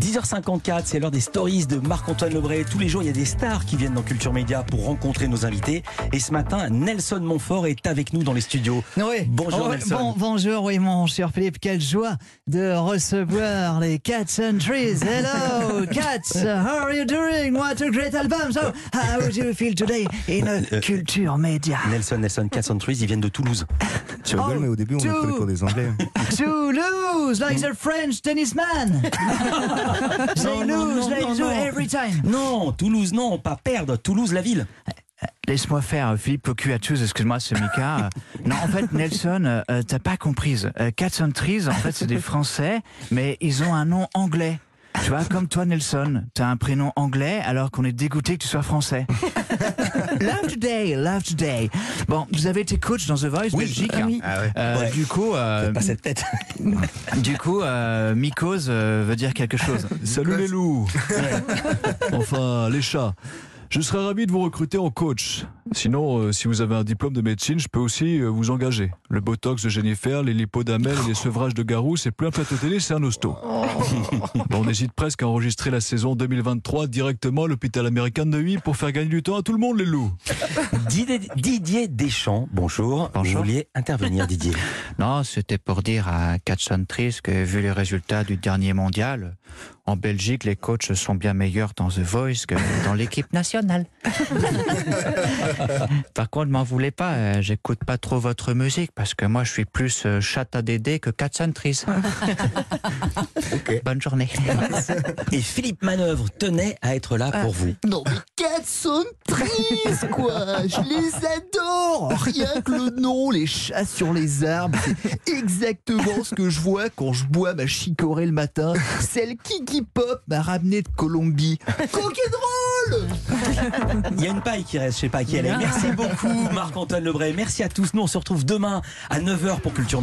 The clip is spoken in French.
10h54, c'est l'heure des stories de Marc-Antoine Lebray. Tous les jours, il y a des stars qui viennent dans Culture Média pour rencontrer nos invités. Et ce matin, Nelson Montfort est avec nous dans les studios. Oui. Bonjour Oh, Nelson. bon- bonjour, oui, mon cher Philippe. Quelle joie de recevoir les Cats and Trees. Hello, Cats. How are you doing? What a great album. So, how do you feel today in a Culture Média? Nelson, Nelson, Cats and Trees, ils viennent de Toulouse. Tu rigoles, Oh, mais au début, on a pris cours des anglais. Toulouse, like the French tennisman. They lose, non, they non, do non. every time. Non, Toulouse, non, pas perdre. Toulouse, la ville. Laisse-moi faire, Philippe Cocu-Attus, excuse-moi, c'est Mika. Euh, non, en fait, Nelson, euh, euh, t'as pas comprise. Euh, Cats and Trees, en fait, c'est des Français, mais ils ont un nom anglais. Tu vois, comme toi, Nelson, t'as un prénom anglais alors qu'on est dégoûté que tu sois français. love today, love today. Bon, vous avez été coach dans The Voice Belgique. Ah ouais. Euh, Ouais. Du coup, euh, Pas cette tête. du coup, euh, Mycose euh, veut dire quelque chose. Salut les loups Enfin, les chats. Je serais ravi de vous recruter en coach. Sinon, euh, si vous avez un diplôme de médecine, je peux aussi euh, vous engager. Le botox de Jennifer, les lipodamels et les sevrages de Garou, c'est plus un plateau télé, c'est un hosto. Bon, on hésite presque à enregistrer la saison 2023 directement à l'hôpital américain de Neuilly pour faire gagner du temps à tout le monde, les loups. Didier, Didier Deschamps, bonjour. Bonjour. Vous vouliez intervenir, Didier? Non, c'était pour dire à Catson Trees que vu les résultats du dernier mondial, en Belgique, les coachs sont bien meilleurs dans The Voice que dans l'équipe nationale. Par contre, m'en voulez pas, euh, j'écoute pas trop votre musique parce que moi, je suis plus euh, chat à Dédé que Catson Trees. Bonne journée. Et Philippe Manœuvre tenait à être là pour vous. Non mais quoi Je les adore Rien que le nom, les chats sur les arbres, c'est exactement ce que je vois quand je bois ma chicorée le matin. Celle Kiki Pop m'a ramené de Colombie. Coquet drôle Il y a une paille qui reste, je sais pas qui elle est. Merci beaucoup, Marc-Antoine Lebray. Merci à tous. Nous, on se retrouve demain à 9h pour Culture